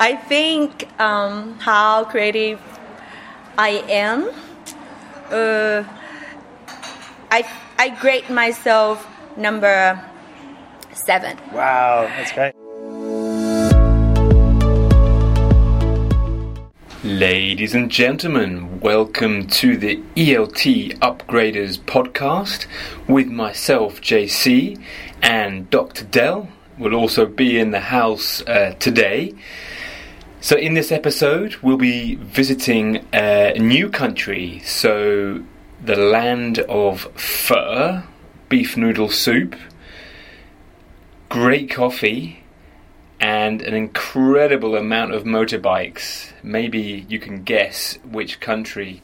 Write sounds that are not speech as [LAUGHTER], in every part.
I think um, how creative I am. Uh, I I grade myself number seven. Wow, that's great. Ladies and gentlemen, welcome to the ELT Upgraders podcast with myself, JC, and Dr. Del will also be in the house uh, today. So, in this episode, we'll be visiting a new country, so the land of pho, beef noodle soup, great coffee, and an incredible amount of motorbikes. Maybe you can guess which country.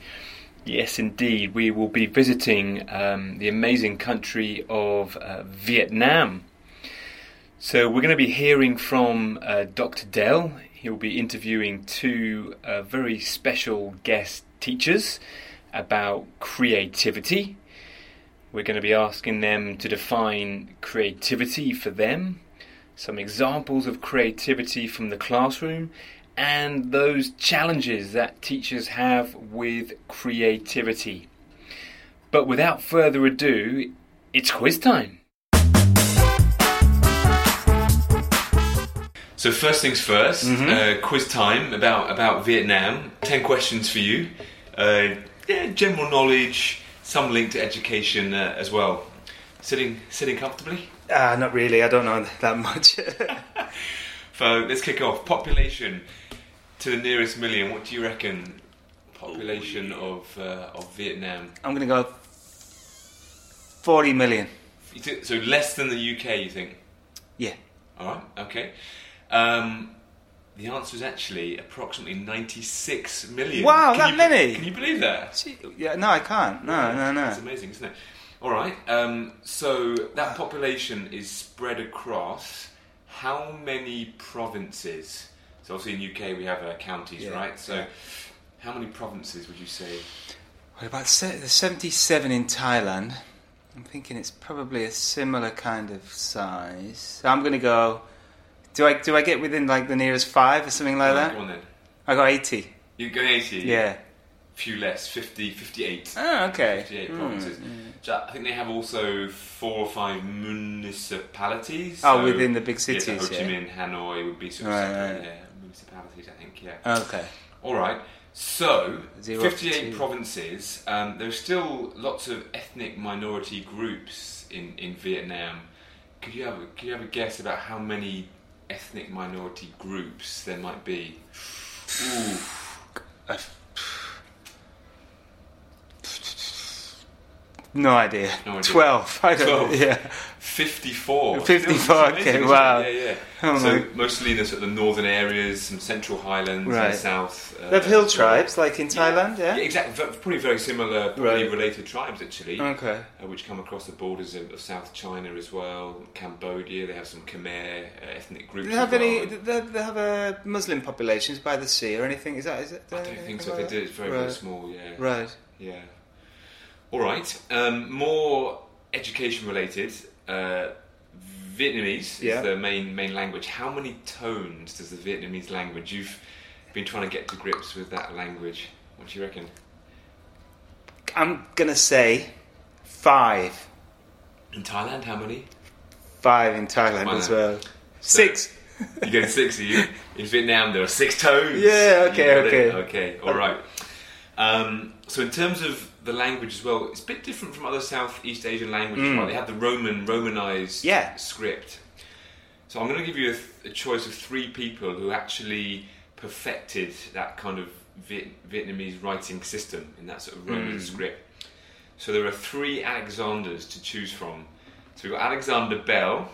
Yes, indeed, we will be visiting um, the amazing country of uh, Vietnam. So, we're going to be hearing from uh, Dr. Del. He'll be interviewing two uh, very special guest teachers about creativity. We're going to be asking them to define creativity for them some examples of creativity from the classroom, and those challenges that teachers have with creativity. But without further ado, it's quiz time. So first things 1st uh, quiz time about about Vietnam. Ten questions for you. Uh, yeah, general knowledge, some link to education uh, as well. Sitting sitting comfortably. Ah, not really. I don't know that much. [LAUGHS] So let's kick off. Population to the nearest million. What do you reckon? Population of uh, of Vietnam. I'm going to go 40 million. So less than the UK, you think? Yeah. All right. Okay. Um, the answer is actually approximately 96 million. Wow, Can that you- many? Can you believe that? Gee, Yeah, no, I can't. No, no, no. It's amazing, isn't it? All right. Um, so that population is spread across how many provinces? So obviously in UK we have uh, counties, Yeah, right? So yeah. how many provinces would you say? Well, about se- there's 77 in Thailand. I'm thinking it's probably a similar kind of size. So I'm going to go. Do I do I get within like the nearest five or something like that? Go on then. I got 80. You go 80. Yeah. Few less, 50, 58. Oh, okay. 58 Hmm. provinces. So I think they have also four or five municipalities. Oh, So, within the big yeah, so cities, Ho Chi yeah. Minh, Hanoi would be sort of Right, separate, right. yeah, municipalities, I think, yeah. Okay. All right. So, Zero 58 provinces. Um, there's still lots of ethnic minority groups in, in Vietnam. Could you have a, could you have a guess about how many ethnic minority groups there might be? Ooh, [SIGHS] No idea. No idea. 12. I don't 12. Yeah. 54. 54, okay, amazing, isn't it? wow. Yeah, yeah. Oh so my- mostly in the, sort of the northern areas, some central highlands, Right. and south. Uh, They have hill tribes like in Thailand, yeah? Yeah, exactly. V- Probably very similar, probably Right. related tribes actually. Okay. uh, which come across the borders of, of South China as well. Cambodia, they have some Khmer uh, ethnic groups. Do they have any? They, they have a Muslim populations by the sea or anything? Is that? Is it? I don't think so. They did. It's very, very small. Yeah. Right. Yeah. All right. Um, more education related. Uh, Vietnamese Yeah. is the main main language. How many tones does the Vietnamese language? You've been trying to get to grips with that language. What do you reckon? I'm gonna say five. In Thailand, how many? Five in Thailand as well. So- Six. You get six of you. In Vietnam, there are six tones. Yeah, okay, got it. okay. Okay, all right. Um, so, in terms of the language as well, it's a bit different from other Southeast Asian languages. Mm. Right? They have the Roman, Romanized Yeah. script. So, I'm going to give you a, th- a choice of three people who actually perfected that kind of Viet- Vietnamese writing system in that sort of Roman Mm. script. So, there are three Alexanders to choose from. So, we've got Alexander Bell.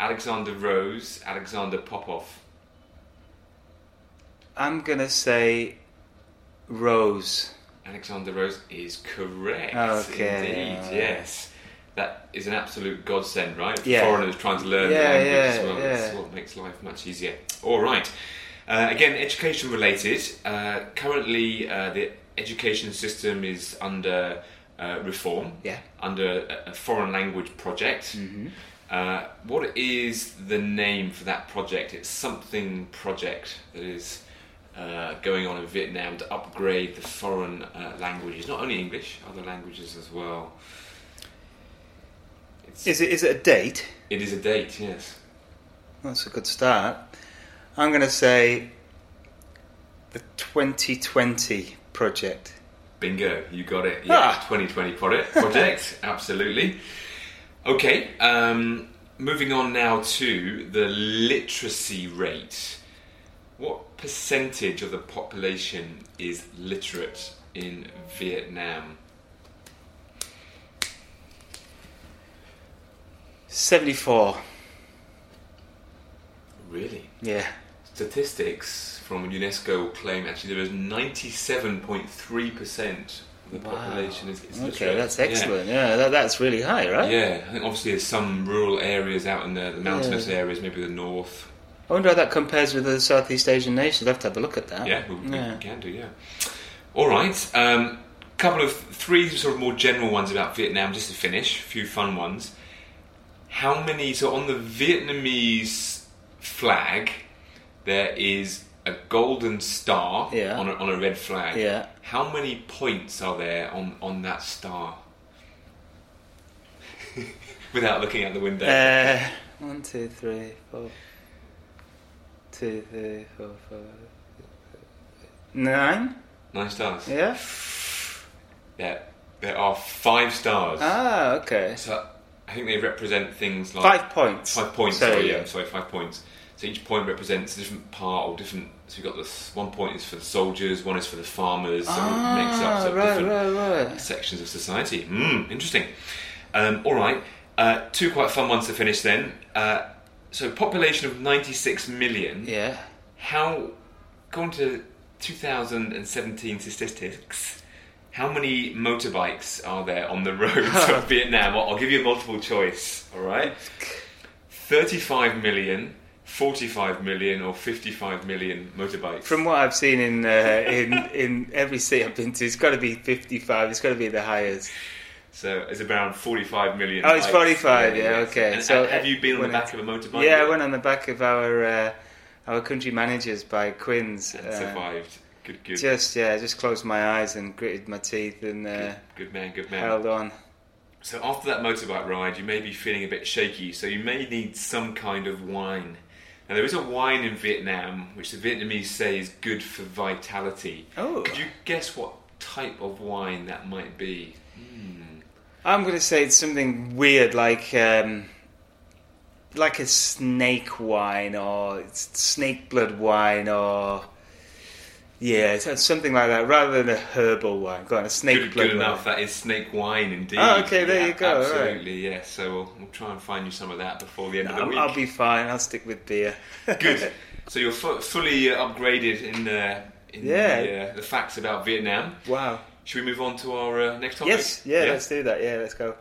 Alexander Rhodes, Alexander Popov. I'm gonna say Rhodes. Alexander Rhodes is correct. Okay. Indeed, yes. That is an absolute godsend, right? Yeah. Foreigners trying to learn Yeah, the language yeah, as well. Yeah. what makes life much easier. All right. Uh, again, education related. Uh, currently, uh, the education system is under uh, reform, Yeah. under a, a foreign language project. Mm-hmm. Uh, what is the name for that project? It's something project that is uh, going on in Vietnam to upgrade the foreign uh, languages, not only English, other languages as well. It's, Is it is it a date? it is a date, yes. That's a good start. I'm going to say the 2020 project. Bingo, you got it. Yeah, Ah. 2020 project, [LAUGHS] project absolutely. Okay, um, moving on now to the literacy rate. What percentage of the population is literate in Vietnam? 74. Really? Yeah. Statistics from UNESCO claim actually there is 97.3% of the Wow. population is, is Okay, that's Yeah. excellent. Yeah, that, that's really high, right? Yeah, I think obviously there's some rural areas out in the, the mountainous Yeah. areas, maybe the north. I wonder how that compares with the Southeast Asian nations. I'll have to have a look at that. Yeah, we, we Yeah. can do, yeah. All right, um, couple of three sort of more general ones about Vietnam, just to finish, a few fun ones. How many, so on the Vietnamese flag, there is a golden star Yeah. on, a, on a red flag. Yeah. How many points are there on, on that star? [LAUGHS] Without looking out the window. Uh, one, two, three, four. Three, four, five. Nine? Nine stars. Yeah? Yeah, there are five stars. Ah, okay. So I think they represent things like Five points. Five points. Sorry, Sorry, yeah. sorry, five points. So each point represents a different part or different. So you've got this one point is for the soldiers, one is for the farmers. So it makes up Ah, right, different right, right. sections of society. Mm, interesting. Um, all right, uh, two quite fun ones to finish then. Uh, so population of 96 million. Yeah. How, according to 2017 statistics, how many motorbikes are there on the roads [LAUGHS] of Vietnam? I'll, I'll give you a multiple choice, all right? 35 million, 45 million, or 55 million motorbikes? From what I've seen in uh, in in every city I've been to, it's got to be fifty-five. It's got to be the highest. So it's around 45 million. Oh, it's 45, yeah, okay. And, So, have you been on the back of a motorbike? Yeah, I went on the back of our uh, our country managers by Quinn's. and uh, survived. Good, good. Just yeah, just closed my eyes and gritted my teeth and uh, good, good man, good man. held on. So after that motorbike ride, you may be feeling a bit shaky, so you may need some kind of wine. Now there is a wine in Vietnam which the Vietnamese say is good for vitality. Oh. Could you guess what type of wine that might be? I'm going to say it's something weird, like um, like a snake wine or snake blood wine, or yeah, something like that, rather than a herbal wine. Go on, a snake Good, blood good wine. enough. That is snake wine indeed. Oh, okay, there Yeah, you go, right. Absolutely, yes. So we'll, we'll try and find you some of that before the end of the week. I'll be fine. I'll stick with beer. [LAUGHS] Good. So you're fu- fully upgraded in, uh, in Yeah. the, uh, the facts about Vietnam. wow. Should we move on to our uh, next topic? Yes. Yeah, Let's do that. Yeah. Let's go.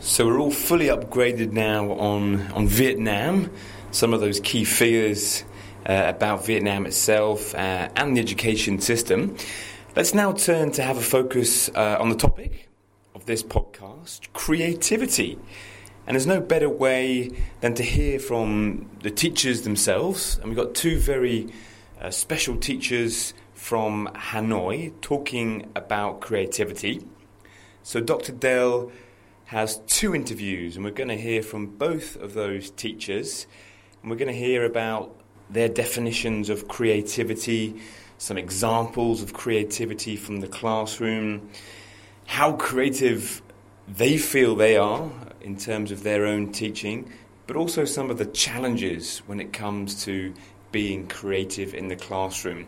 So we're all fully upgraded now on, on Vietnam, some of those key figures uh, about Vietnam itself uh, and the education system. Let's now turn to have a focus uh, on the topic of this podcast creativity. And there's no better way than to hear from the teachers themselves. And we've got two very uh, special teachers from Hanoi talking about creativity. So Dr. Del has two interviews, and we're going to hear from both of those teachers, and we're going to hear about their definitions of creativity, some examples of creativity from the classroom, how creative they feel they are in terms of their own teaching, but also some of the challenges when it comes to being creative in the classroom.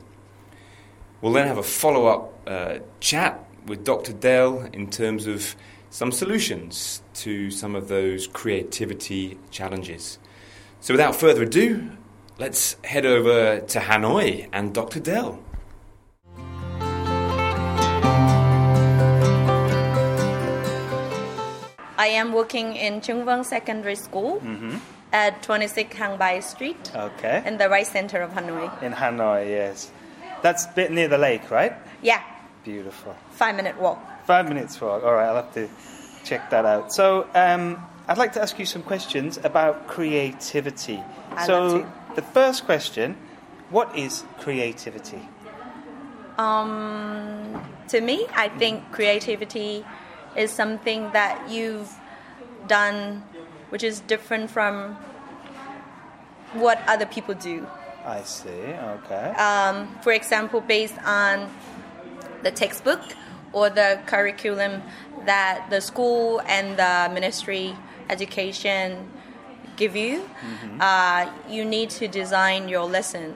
We'll then have a follow up uh, chat with Dr. Del in terms of some solutions to some of those creativity challenges. So, without further ado, let's head over to Hanoi and Dr. Del. I am working in Trưng Vương Secondary School at 26 Hang Bai Street Okay. in the right center of Hanoi. In Hanoi, yes. That's a bit near the lake, right? Yeah, Beautiful. five minute walk. Five minutes walk. All right, I'll have to check that out. So, um, I'd like to ask you some questions about creativity. I'd so, the first question what is creativity? Um, to me, I think creativity is something that you've done which is different from what other people do. I see, okay. Um, for example, based on the textbook or the curriculum that the school and the ministry education give you, uh, you need to design your lesson.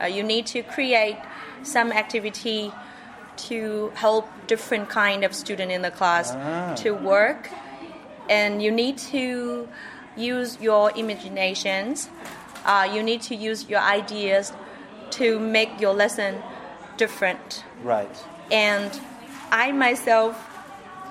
Uh, you need to create some activity to help different kind of student in the class Ah. to work and you need to use your imaginations uh, you need to use your ideas to make your lesson different right. and i myself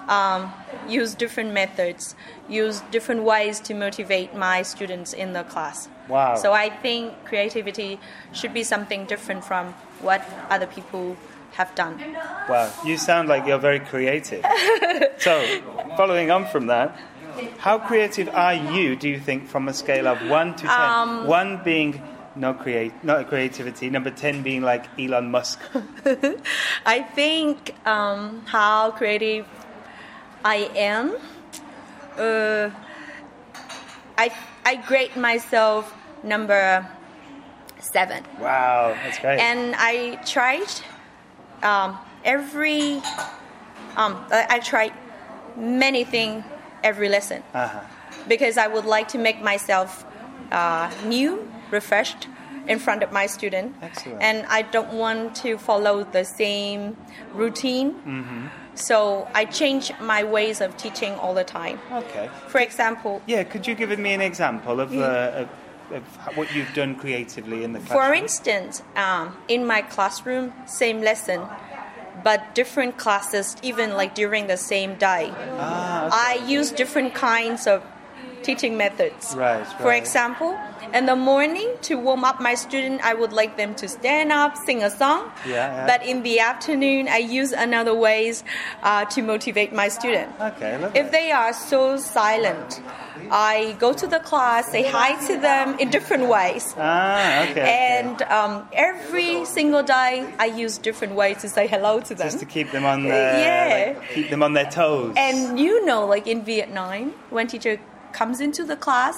um, use different methods use different ways to motivate my students in the class Wow. so i think creativity should be something different from what other people have done Wow, you sound like you're very creative. [LAUGHS] so, following on from that, how creative are you, do you think, from a scale of 1 to 10? Um, 1 being no create, not creativity, number 10 being like Elon Musk. [LAUGHS] I think um, how creative I am. Uh, I I grade myself number seven, Wow, that's great. and I tried um, every. Um, I, I tried many things every lesson uh-huh. because I would like to make myself uh, new, refreshed in front of my student. Excellent. And I don't want to follow the same routine. Mm-hmm. So I change my ways of teaching all the time. Okay. For example, Yeah, could you give me an example of, uh, of, of what you've done creatively in the classroom? for instance, um, in my classroom, same lesson, but different classes, even like during the same day. Ah, I use different kinds of teaching methods. Right, For example, in the morning to warm up my student, I would like them to stand up, sing a song. Yeah, yeah. But in the afternoon, I use another ways uh, to motivate my student. Okay, lovely. If they are so silent, I go to the class, say hi to them in different ways. Ah, okay. okay. And um, every single day, I use different ways to say hello to them. Just to keep them on, uh, Yeah. like, keep them on their toes. And you know, like in Vietnam, when teacher comes into the class,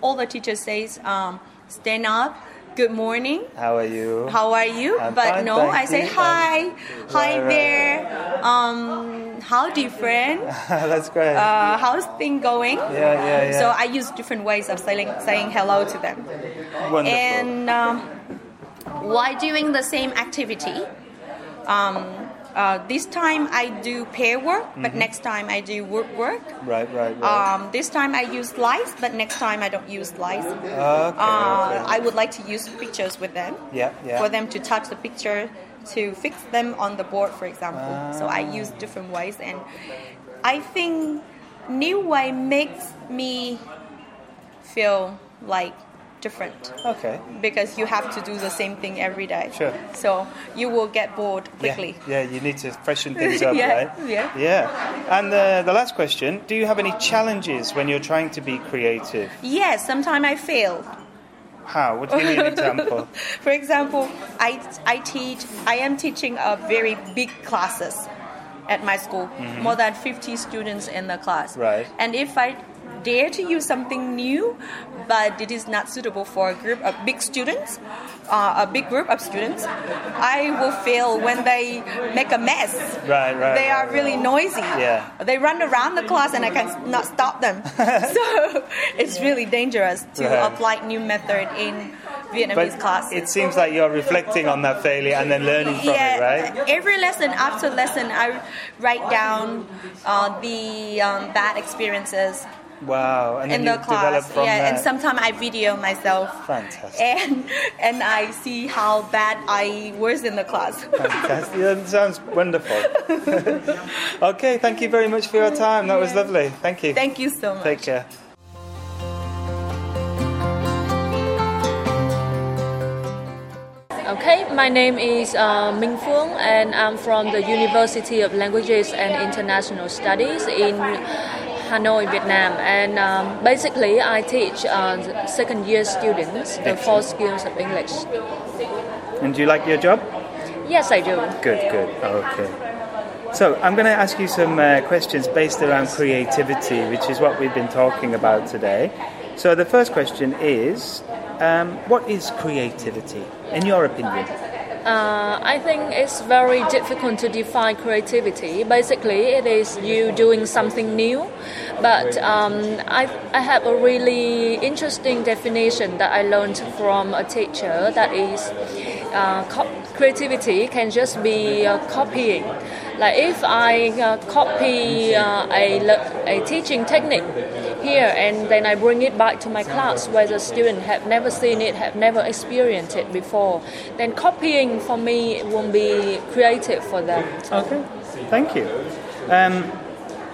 all the teacher says, um, "Stand up, good morning, How are you? how are you?" I'm but fine, no, I say you. hi, hi Right, right, there, um, howdy friend, [LAUGHS] That's great. uh, how's thing going? yeah, yeah, yeah. So I use different ways of saying saying hello to them. Wonderful. And um, while doing the same activity, um, uh, this time I do pair work, Mm-hmm. but next time I do work work. right, right, right. Um, this time I use slides, but next time I don't use slides. okay, Uh, okay. I would like to use pictures with them Yeah, yeah. for them to touch the picture to fix them on the board, for example. So I Ah. use different ways, and I think new way makes me feel like different Okay. because you have to do the same thing every day. Sure. So you will get bored quickly. yeah, you need to freshen [LAUGHS] things up, Yeah, right? yeah. Yeah. And uh, the last question Do you have any challenges when you're trying to be creative? Yes, sometimes I fail. How? Would you give me an [LAUGHS] example? For example, I, I teach, I am teaching a very big classes at my school, more than 50 students in the class. Mm-hmm. Right. And if I dare to use something new, but it is not suitable for a group of big students, uh, a big group of students, I will fail when they make a mess. Right, right. They are really noisy. Yeah. They run around the class and I can not stop them. [LAUGHS] so it's really dangerous to Right. apply new method in Vietnamese But class. it seems like you're reflecting on that failure and then learning from yeah, it, right? every lesson after lesson, I write down uh, the um, bad experiences Wow. And in you the develop class. from Yeah, that. and sometimes I video myself. Fantastic. And and I see how bad I was in the class. [LAUGHS] Fantastic. That sounds wonderful. [LAUGHS] okay, thank you very much for your time. That was lovely. Thank you. Thank you so much. Take care. Okay, my name is uh, Minh Phuong, and I'm from the University of Languages and International Studies in Hanoi, Vietnam, and um, basically I teach uh, second year students the four skills of English. And do you like your job? Yes, I do. Good, good. Okay. So I'm going to ask you some uh, questions based around creativity, which is what we've been talking about today. So the first question is, um, what is creativity, in your opinion? Uh, I think it's very difficult to define creativity. Basically, it is you doing something new. But um, I, I have a really interesting definition that I learned from a teacher that is uh, co- creativity can just be uh, copying. Like if I uh, copy uh, a, a teaching technique here and then I bring it back to my class where the student have never seen it, have never experienced it before, then copying for me won't be creative for them. Okay, thank you. Um,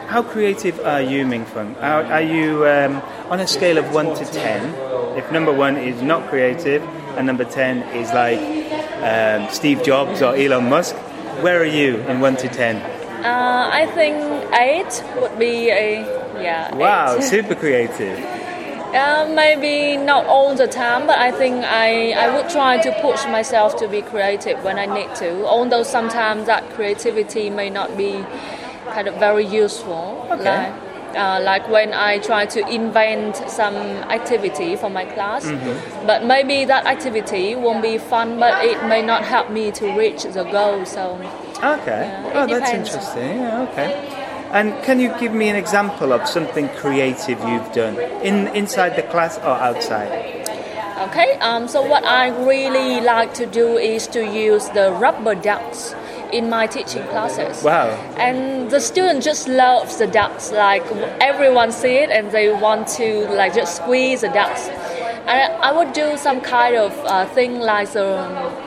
how creative are you, Minh Phuong? Are, are you um, on a scale of 1 to 10? If number 1 is not creative and number 10 is like um, Steve Jobs or Elon Musk, where are you in 1 to 10? Uh, I think 8 would be a, yeah. Wow, eight. [LAUGHS] super creative. Uh, maybe not all the time, but I think I, I would try to push myself to be creative when I need to, although sometimes that creativity may not be kind of very useful. Okay. Like, uh, like when I try to invent some activity for my class, Mm-hmm. but maybe that activity won't be fun, but it may not help me to reach the goal. So Okay. Yeah, oh, that's interesting. Yeah, okay. And can you give me an example of something creative you've done in inside the class or outside? Okay, um, so what I really like to do is to use the rubber ducks in my teaching classes. Wow. And the student just loves the ducks. Like everyone see it and they want to like just squeeze the ducks. And I would do some kind of uh, thing like the,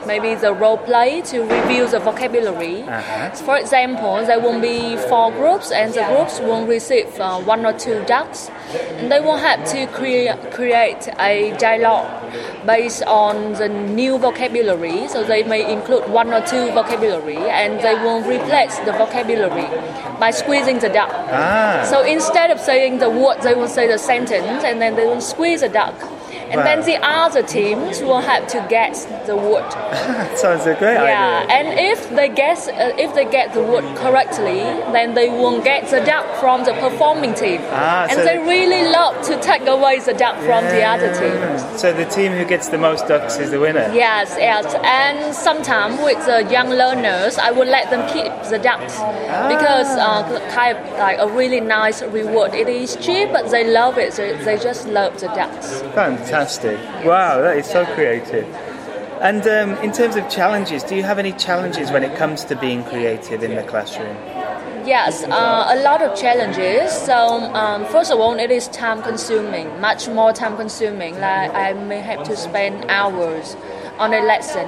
maybe the role play to review the vocabulary. Uh-huh. For example, there will be four groups, and the groups will receive uh, one or two ducks. And they will have to create create a dialogue based on the new vocabulary. So they may include one or two vocabulary, and they will replace the vocabulary by squeezing the duck. Ah. So instead of saying the word, they will say the sentence, and then they will squeeze the duck. And then the other teams will have to guess the word. [LAUGHS] Sounds a great Yeah, idea. and if they guess, uh, if they get the word correctly, then they won't get the duck from the performing team. Ah, and so- they really love to take away the duck from the other team. So the team who gets the most ducks is the winner. Yes, yes, and sometimes with the young learners, I would let them keep the ducks because uh, kind of like a really nice reward. It is cheap, but they love it. They, they just love the ducks. Fantastic. Wow, that is so creative. And um, in terms of challenges, do you have any challenges when it comes to being creative in the classroom? Yes, uh, a lot of challenges. So um, first of all, it is time consuming, much more time consuming. Like I may have to spend hours on a lesson,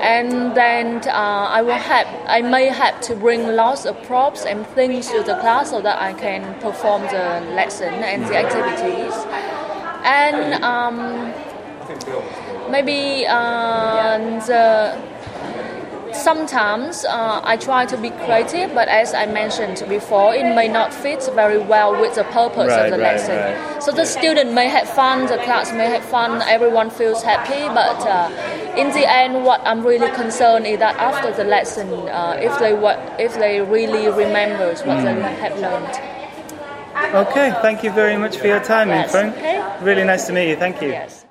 and then uh, I will have, I may have to bring lots of props and things to the class so that I can perform the lesson and the activities. And um, maybe uh, the sometimes uh, I try to be creative, but as I mentioned before, it may not fit very well with the purpose Right, of the right, lesson. right. So the student may have fun, the class may have fun, everyone feels happy, but uh, in the end, what I'm really concerned is that after the lesson, uh, if they if they really remembers what they Hmm. have learned. Okay, thank you very much for your time, Yes, Frank. okay. Really nice to meet you. Thank you. Yes.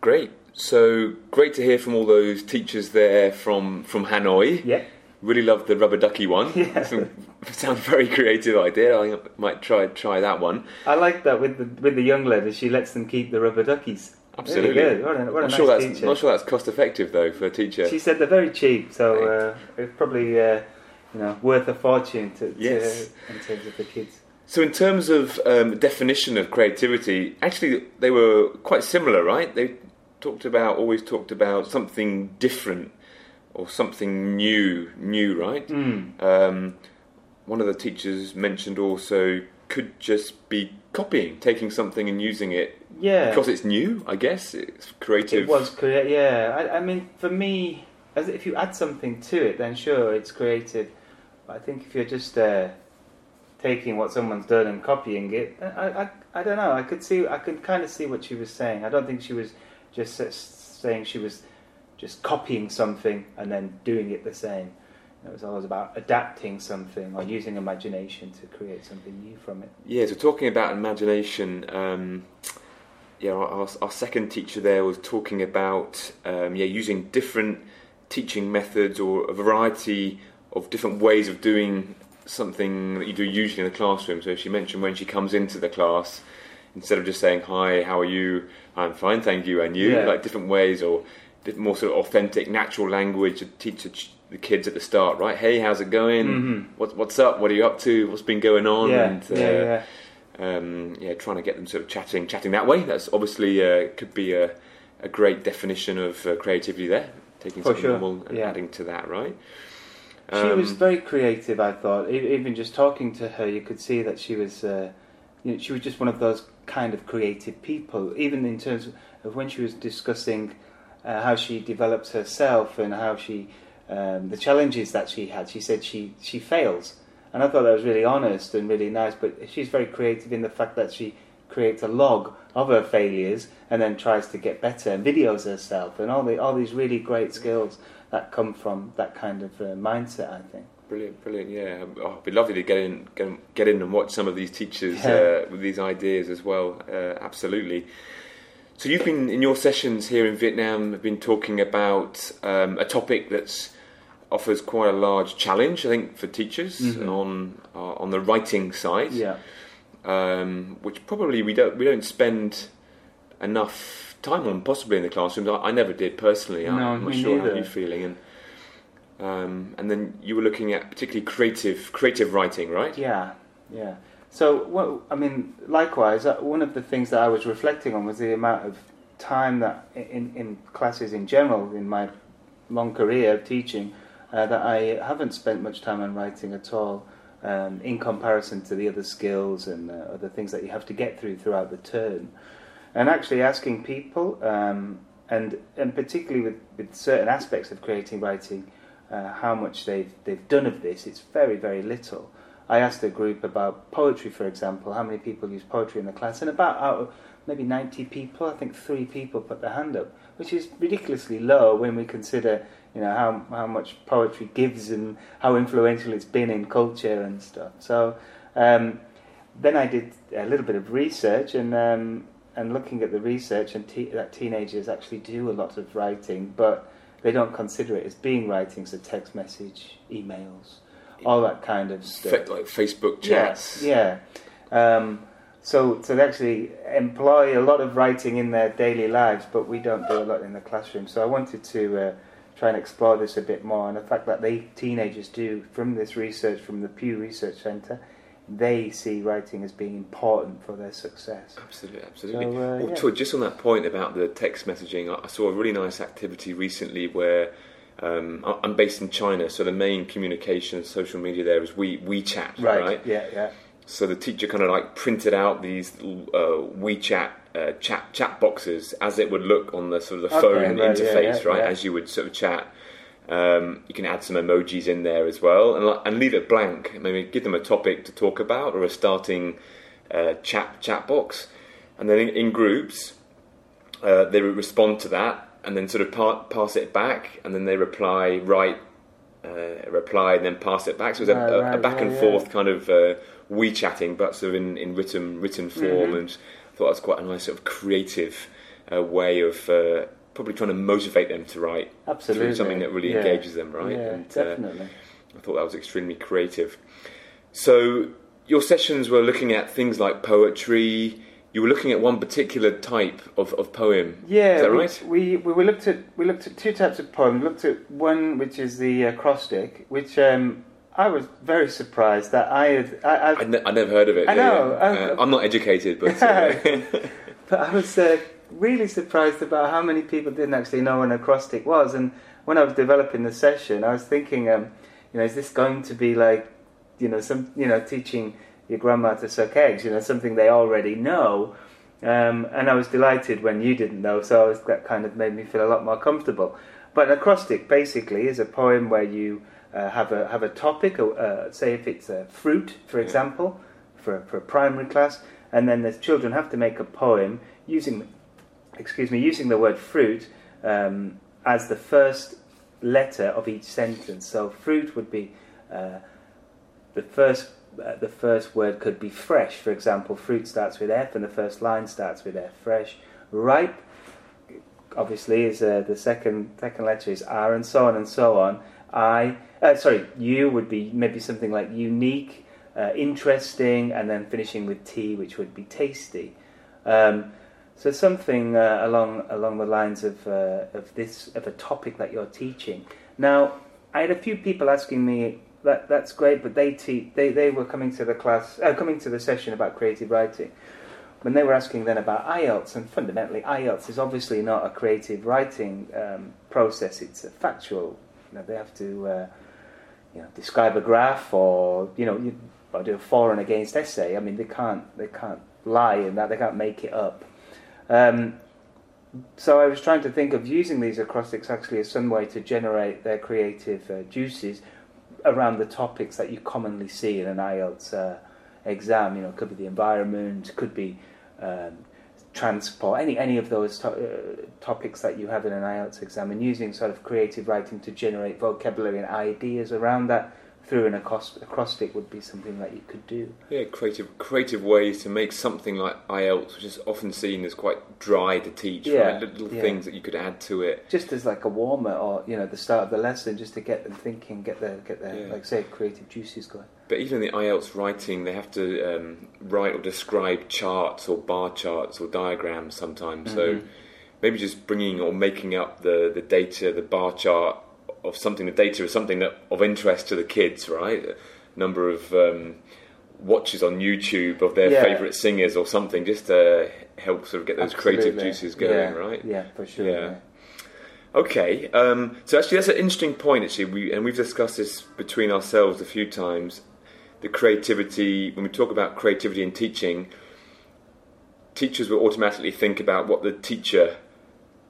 Great. So great to hear from all those teachers there from from Hanoi. Yeah. Really loved the rubber ducky one. [LAUGHS] Yeah. So- Sounds very creative idea. I might try try that one. I like that with the with the young lady. She lets them keep the rubber duckies. Absolutely. Really good. What a, what not nice sure that's teacher. not sure that's cost effective though for a teacher. She said they're very cheap, so uh, it's probably uh, you know worth a fortune to, to Yes. in terms of the kids. So, in terms of um, definition of creativity, actually, they were quite similar, right? They talked about, always talked about something different or something new, new, right? Um, one of the teachers mentioned also could just be copying, taking something and using it Yeah. because it's new. I guess it's creative. It was create. Yeah, I, I mean, for me, as if you add something to it, then sure, it's creative. But I think if you're just uh, taking what someone's done and copying it, I, I, I don't know. I could see, I could kind of see what she was saying. I don't think she was just saying she was just copying something and then doing it the same. It was always about adapting something or using imagination to create something new from it. Yeah, so talking about imagination, um, yeah, our, our, second teacher there was talking about um, yeah using different teaching methods or a variety of different ways of doing something that you do usually in the classroom. So she mentioned when she comes into the class, instead of just saying hi, how are you? I'm fine, thank you, and you. Yeah. Like different ways or more sort of authentic, natural language to teach the kids at the start, right? Hey, how's it going? Mm-hmm. What, what's up? What are you up to? What's been going on? Yeah, and, uh, yeah, yeah. Um, yeah, trying to get them sort of chatting, chatting that way. That's obviously uh, could be a, a great definition of uh, creativity there. Taking something sure. normal and yeah. adding to that, right? Um, she was um, very creative. I thought, even just talking to her, you could see that she was, uh, you know, she was just one of those kind of creative people. Even in terms of when she was discussing uh, how she develops herself and how she um, the challenges that she had. She said she she fails, and I thought that was really honest and really nice. But she's very creative in the fact that she creates a log of her failures and then tries to get better and videos herself and all the all these really great skills that come from that kind of uh, mindset. I think. Brilliant, brilliant. Yeah, oh, it'd be lovely to get in, get, get in and watch some of these teachers yeah. uh, with these ideas as well. Uh, absolutely. So you've been in your sessions here in Vietnam have been talking about um, a topic that offers quite a large challenge, I think, for teachers mm-hmm. on uh, on the writing side. Yeah. Um, which probably we don't we don't spend enough time on, possibly in the classrooms. I, I never did personally. No, I'm not sure how you're feeling. And um, and then you were looking at particularly creative creative writing, right? Yeah, yeah. So, well, I mean, likewise, uh, one of the things that I was reflecting on was the amount of time that in, in classes in general, in my long career of teaching, uh, that I haven't spent much time on writing at all. Um, in comparison to the other skills and uh, other things that you have to get through throughout the term, and actually asking people, um, and and particularly with, with certain aspects of creating writing, uh, how much they've they've done of this, it's very very little. I asked a group about poetry, for example, how many people use poetry in the class, and about out of maybe 90 people, I think three people put their hand up, which is ridiculously low when we consider, you know, how how much poetry gives and how influential it's been in culture and stuff. So um, then I did a little bit of research and. Um, and looking at the research, and te- that teenagers actually do a lot of writing, but they don't consider it as being writing, so text message, emails, all that kind of stuff. like Facebook chats. Yeah. yeah. Um, so, so they actually employ a lot of writing in their daily lives, but we don't do a lot in the classroom. So I wanted to uh, try and explore this a bit more, and the fact that they teenagers do from this research from the Pew Research Centre, they see writing as being important for their success. Absolutely, absolutely. So, uh, well, yeah. Just on that point about the text messaging, I saw a really nice activity recently where um, I'm based in China, so the main communication social media there is we WeChat, right? right? Yeah, yeah. So the teacher kind of like printed out these uh, WeChat uh, chat chat boxes as it would look on the sort of the phone right, interface, yeah, yeah, right? Yeah. As you would sort of chat. Um, you can add some emojis in there as well, and, and leave it blank. Maybe give them a topic to talk about or a starting uh, chat chat box, and then in, in groups uh, they would respond to that and then sort of pa- pass it back, and then they reply, write, uh, reply, and then pass it back. So it was a, right, a, a back and forth kind of uh, we chatting, but sort of in, in written written form, mm-hmm. and I thought that was quite a nice sort of creative uh, way of uh, probably trying to motivate them to write Absolutely. through something that really yeah. engages them, right? Yeah, and, uh, definitely. I thought that was extremely creative. So your sessions were looking at things like poetry you were looking at one particular type of, of poem. Yeah, is that we, right? We, we, we looked at we looked at two types of poem. We looked at one which is the uh, acrostic, which um, I was very surprised that I had. I, I, I, ne- I never heard of it. I yeah, know. Yeah. Uh, I'm not educated, but. Uh, [LAUGHS] [LAUGHS] but I was uh, really surprised about how many people didn't actually know what an acrostic was. And when I was developing the session, I was thinking, um, you know, is this going to be like, you know, some, you know, teaching your grandma to suck eggs, you know, something they already know. Um, and I was delighted when you didn't know, so was, that kind of made me feel a lot more comfortable. but an acrostic basically is a poem where you uh, have a have a topic. Uh, say if it's a fruit, for Yeah. example, for for a primary class, and then the children have to make a poem using, excuse me, using the word fruit um, as the first letter of each sentence. So fruit would be uh, the first. Uh, the first word could be fresh, for example. Fruit starts with F, and the first line starts with F. Fresh, ripe, obviously is uh, the second second letter is R, and so on and so on. I, uh, sorry, U would be maybe something like unique, uh, interesting, and then finishing with T, which would be tasty. Um, so something uh, along along the lines of uh, of this of a topic that you're teaching. Now, I had a few people asking me that that's great, but they te- they they were coming to the class, uh, coming to the session about creative writing. When they were asking then about IELTS, and fundamentally IELTS is obviously not a creative writing um, process; it's a factual. You know, they have to uh, you know describe a graph or you know you, or do a for and against essay. I mean, they can't they can't lie in that; they can't make it up. Um, so I was trying to think of using these acrostics actually as some way to generate their creative uh, juices around the topics that you commonly see in an IELTS uh, exam. You know, it could be the environment, could be um, transport, any any of those to- uh, topics that you have in an IELTS exam, and using sort of creative writing to generate vocabulary and ideas around that through an acrostic would be something that you could do. Yeah, creative creative ways to make something like IELTS, which is often seen as quite dry to teach. Yeah, right? Little yeah. things that you could add to it. Just as like a warmer, or you know, the start of the lesson, just to get them thinking, get their get their Yeah. like say creative juices going. But even in the IELTS writing, they have to um, write or describe charts or bar charts or diagrams sometimes. So Mhm. maybe just bringing or making up the, the data, the bar chart of something. The data is something that of interest to the kids, right? A number of um, watches on YouTube of their Yeah. favourite singers or something, just to help sort of get those creative juices going, yeah. right? Yeah, for sure. Yeah. yeah. Okay, um, so actually that's an interesting point. Actually, we and we've discussed this between ourselves a few times. The creativity when we talk about creativity in teaching, teachers will automatically think about what the teacher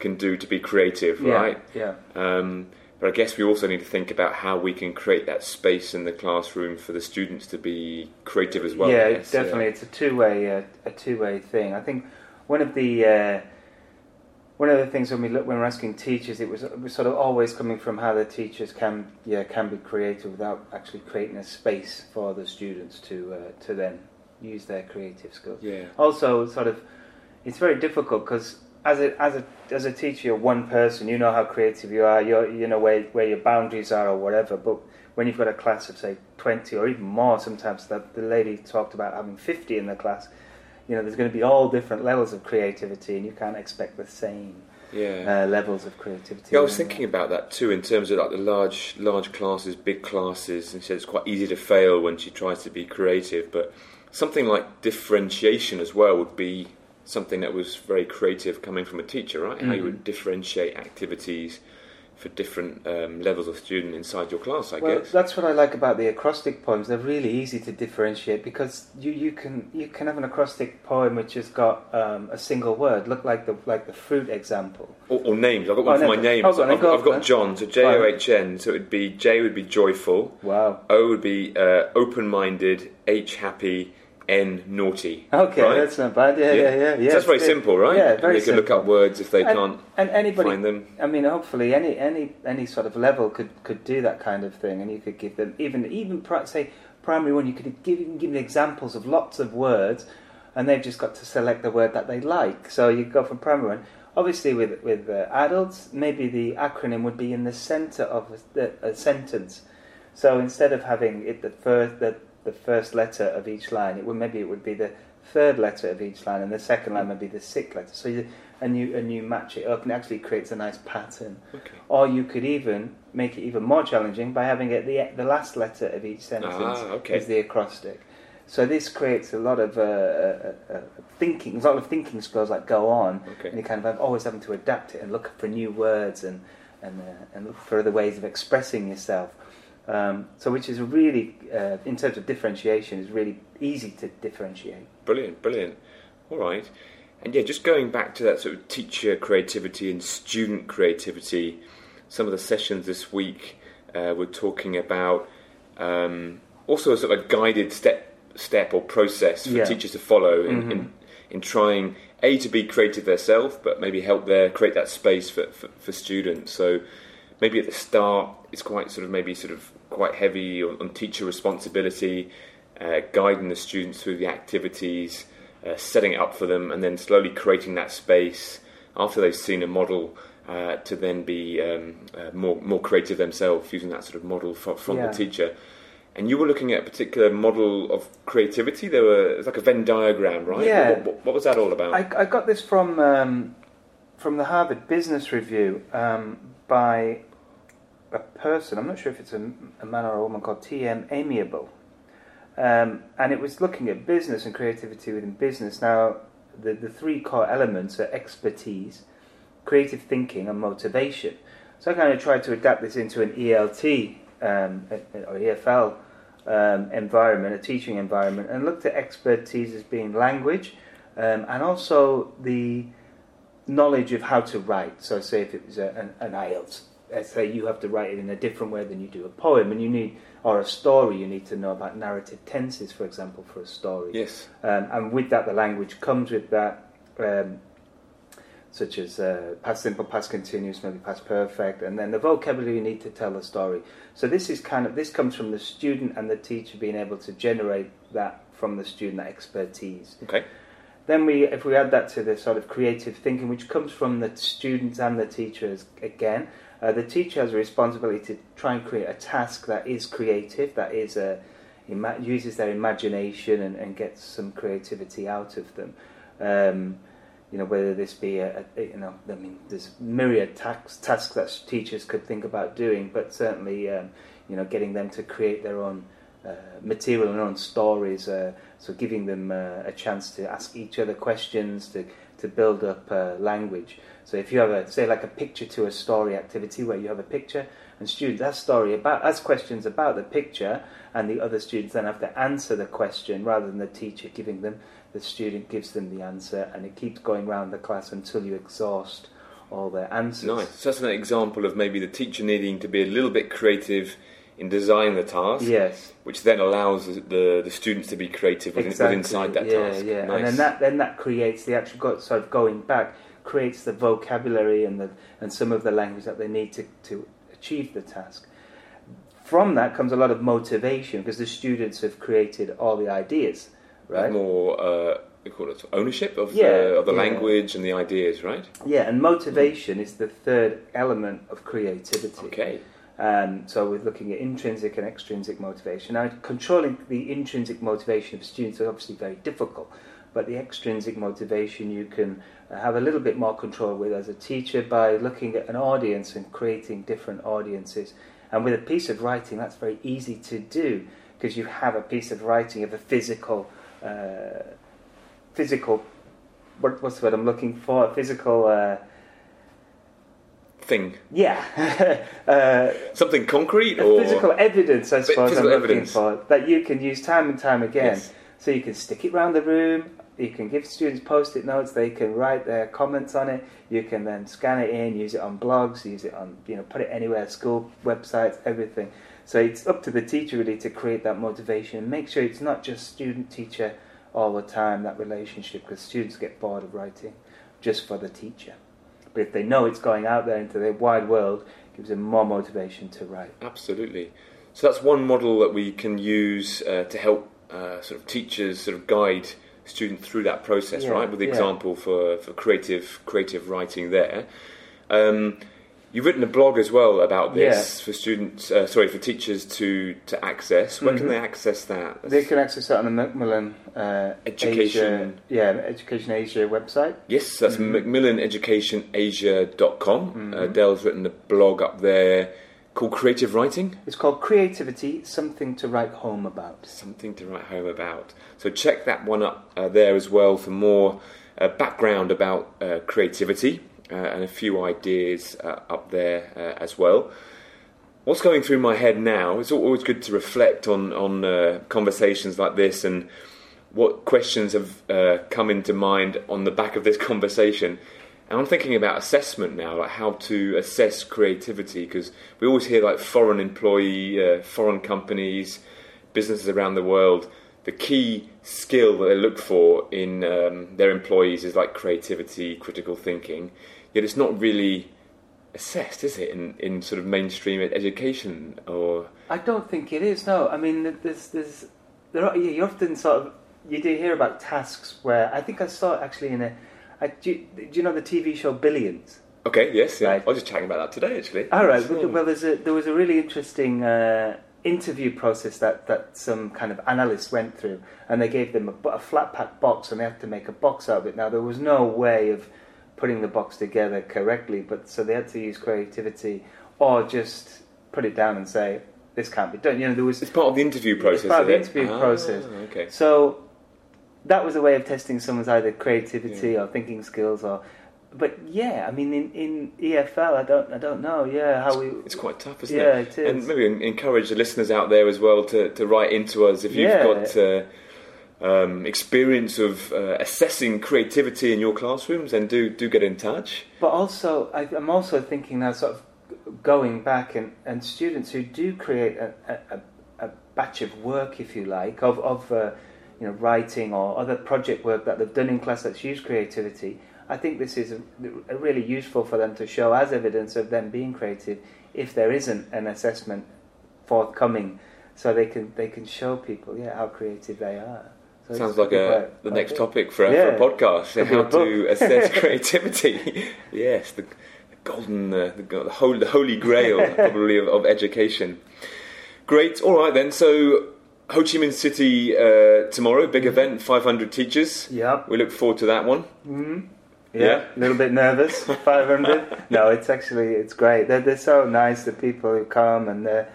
can do to be creative, Yeah, right? Yeah. Um, but I guess we also need to think about how we can create that space in the classroom for the students to be creative as well. Yeah, guess, definitely. It's a two-way, uh, a two-way thing. I think one of the uh, one of the things when we look when we're asking teachers, it was, it was sort of always coming from how the teachers can, yeah, can be creative without actually creating a space for the students to uh, to then use their creative skills. Yeah. Also, sort of, it's very difficult because as a as a as a teacher, you're one person. You know how creative you are. You you know where where your boundaries are or whatever. But when you've got a class of say twenty or even more, sometimes that the lady talked about having fifty in the class. You know, there's going to be all different levels of creativity, and you can't expect the same Yeah. uh, levels of creativity. Yeah, I was thinking about that too in terms of like the large large classes, big classes, and she said it's quite easy to fail when she tries to be creative. But something like differentiation as well would be something that was very creative coming from a teacher, right? How you would differentiate activities for different um, levels of student inside your class, I well, guess. that's what I like about the acrostic poems. They're really easy to differentiate because you, you can you can have an acrostic poem which has got um, a single word, look like the like the fruit example. Or, or names. I've got Oh, one for no, my name. oh, So I've, go I've got. John, so J O H N. So it would be J would be joyful, Wow. O would be uh, open-minded, H happy, N naughty. Okay, right? that's not bad. Yeah, yeah, yeah. yeah, so that's very good. simple, right? Yeah, And very They can look up words if they and, can't and anybody find them. I mean, hopefully, any any any sort of level could, could do that kind of thing, and you could give them even even say primary one. You could give even give them examples of lots of words, and they've just got to select the word that they like. So you go from primary one. Obviously, with with uh, adults, maybe the acronym would be in the centre of a, a sentence. So instead of having it the first the, the first letter of each line, it would maybe it would be the third letter of each line, and the second line would be the sixth letter. So you, and you and you match it up, and it actually creates a nice pattern. Okay. Or you could even make it even more challenging by having it the the last letter of each sentence Ah, okay. is the acrostic. So this creates a lot of uh, uh, uh, thinking, a lot of thinking skills that go on, Okay. and you kind of have, always having to adapt it and look for new words and and uh, and look for other ways of expressing yourself. Um, so, which is really, uh, in terms of differentiation, is really easy to differentiate. Brilliant, brilliant. All right. And yeah, just going back to that sort of teacher creativity and student creativity. some of the sessions this week uh, were talking about um, also a sort of a guided step step or process for Yeah. teachers to follow in, Mhm. in in trying a to be creative themselves, but maybe help there create that space for, for, for students. So maybe at the start it's quite sort of maybe sort of quite heavy on, on teacher responsibility, uh, guiding the students through the activities, uh, setting it up for them, and then slowly creating that space after they've seen a model. Uh, to then be um, uh, more more creative themselves, using that sort of model from, from Yeah. the teacher. And you were looking at a particular model of creativity. There were it was like a Venn diagram, right? Yeah. What, what, what was that all about? I, I got this from um, from the Harvard Business Review um, by a person. I'm not sure if it's a, a man or a woman called T.M. Amabile, um, and it was looking at business and creativity within business. Now, the the three core elements are expertise, creative thinking, and motivation. So I kind of tried to adapt this into an ELT um, or EFL um, environment, a teaching environment, and looked at expertise as being language um, and also the knowledge of how to write. So, say if it was a, an, an IELTS, let's say you have to write it in a different way than you do a poem, and you need or a story, you need to know about narrative tenses, for example, for a story. yes. Um, and with that, the language comes with that, um, such as uh, past simple, past continuous, maybe past perfect, and then the vocabulary you need to tell the story. So this is kind of this comes from the student and the teacher being able to generate that from the student that expertise. Okay. Then we, if we add that to the sort of creative thinking, which comes from the students and the teachers again, uh, the teacher has a responsibility to try and create a task that is creative, that is a, ima- uses their imagination and, and gets some creativity out of them. Um, you know, whether this be a, a you know, I mean, there's myriad tasks that teachers could think about doing, but certainly, um, you know, getting them to create their own uh, material and own stories. Uh, so giving them uh, a chance to ask each other questions to to build up uh, language. So if you have a say like a picture to a story activity where you have a picture and students ask story about ask questions about the picture, and the other students then have to answer the question rather than the teacher giving them. The student gives them the answer, and it keeps going round the class until you exhaust all their answers. Nice. So that's an example of maybe the teacher needing to be a little bit creative in designing the task, Yes. which then allows the the students to be creative within, within inside that yeah, task. Yeah, Nice. and then that then that creates the actual got sort of going back creates the vocabulary and the and some of the language that they need to to achieve the task. From that comes a lot of motivation because the students have created all the ideas, right? more uh, we call it ownership of Yeah, the of the yeah. language and the ideas, right? Yeah, and motivation is the third element of creativity. Okay. Um, so we're looking at intrinsic and extrinsic motivation. Now, controlling the intrinsic motivation of students is obviously very difficult, but the extrinsic motivation you can have a little bit more control with as a teacher by looking at an audience and creating different audiences. And with a piece of writing, that's very easy to do because you have a piece of writing of a physical, uh, physical. What, what's the word I'm looking for? A physical. Uh, Thing. yeah, [LAUGHS] uh, Something concrete or physical evidence, I suppose, physical I'm looking evidence. for that you can use time and time again. Yes. So you can stick it around the room. You can give students post-it notes. They can write their comments on it. You can then scan it in, use it on blogs, use it on you know, put it anywhere, school websites, everything. So it's up to the teacher really to create that motivation and make sure it's not just student-teacher all the time that relationship because students get bored of writing just for the teacher. But if they know it's going out there into the wide world, it gives them more motivation to write. Absolutely. So that's one model that we can use uh, to help uh, sort of teachers sort of guide students through that process, Yeah, right? With the yeah. example for, for creative creative writing there. Um, you've written a blog as well about this for students, uh, sorry, for teachers to to access. Where can Mhm. they access that? They can access that on the Macmillan uh, Education. Asia, yeah, Education Asia website. Yes, that's Mhm. macmillaneducationasia.com. Uh, Mhm. Del's written a blog up there called Creative Writing. It's called Creativity: Something to Write Home About. Something to write home about. So check that one up uh, there as well for more uh, background about uh, creativity uh, and a few ideas uh, up there uh, as well. What's going through my head now? It's always good to reflect on on uh, conversations like this and what questions have uh, come into mind on the back of this [LAUGHS] conversation. And I'm thinking about assessment now, like how to assess creativity, because we always hear like foreign employee, uh, foreign companies, businesses around the world. The key skill that they look for in um, their employees is like creativity, critical thinking. Yet it's not really assessed, is it, in, in sort of mainstream education or? I don't think it is. No, I mean, there's there's there are you often sort of you do hear about tasks where I think I saw it actually in a I, do, you, do, you, know the TV show Billions? Okay, yes, yeah. Right. I was just chatting about that today, actually. All right. Well, well there's a, there was a really interesting uh, interview process that, that some kind of analyst went through, and they gave them a, a flat pack box, and they had to make a box out of it. Now there was no way of putting the box together correctly, but so they had to use creativity or just put it down and say this can't be done. You know, there was it's part of the interview process. It's part of the interview ah, process. Okay. So that was a way of testing someone's either creativity yeah. or thinking skills or but yeah, I mean, in, in EFL, I don't, I don't know. Yeah, how we. It's quite tough, isn't yeah, it? Yeah, it is. And maybe encourage the listeners out there as well to, to write into us if you've yeah. got uh, um, experience of uh, assessing creativity in your classrooms, and do do get in touch. But also, I, am also thinking now, sort of going back and, and students who do create a, a, a batch of work, if you like, of of. Uh, you know, writing or other project work that they've done in class that's used creativity, I think this is a, a really useful for them to show as evidence of them being creative if there isn't an assessment forthcoming, so they can they can show people yeah how creative they are. So Sounds like a, the next topic for, yeah. for a podcast: how [LAUGHS] to assess [LAUGHS] creativity. [LAUGHS] yes, the, the golden, uh, the, the, holy, the holy grail probably of, of education. Great. All right then. So Ho Chi Minh City uh, tomorrow, big mm-hmm. event, 500 teachers. Yeah. We look forward to that one. Mm-hmm. Yeah, a little bit nervous. [LAUGHS] 500. no, it's actually it's great. They're they're so nice. The people who come and they're,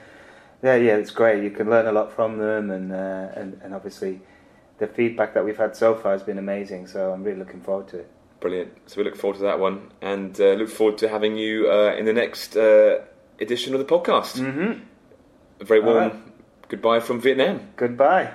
they're yeah, it's great. You can learn a lot from them, and uh, and and obviously, the feedback that we've had so far has been amazing. So I'm really looking forward to it. Brilliant. So we look forward to that one, and uh, look forward to having you uh, in the next uh, edition of the podcast. Mm-hmm. A very warm goodbye from Vietnam. Goodbye.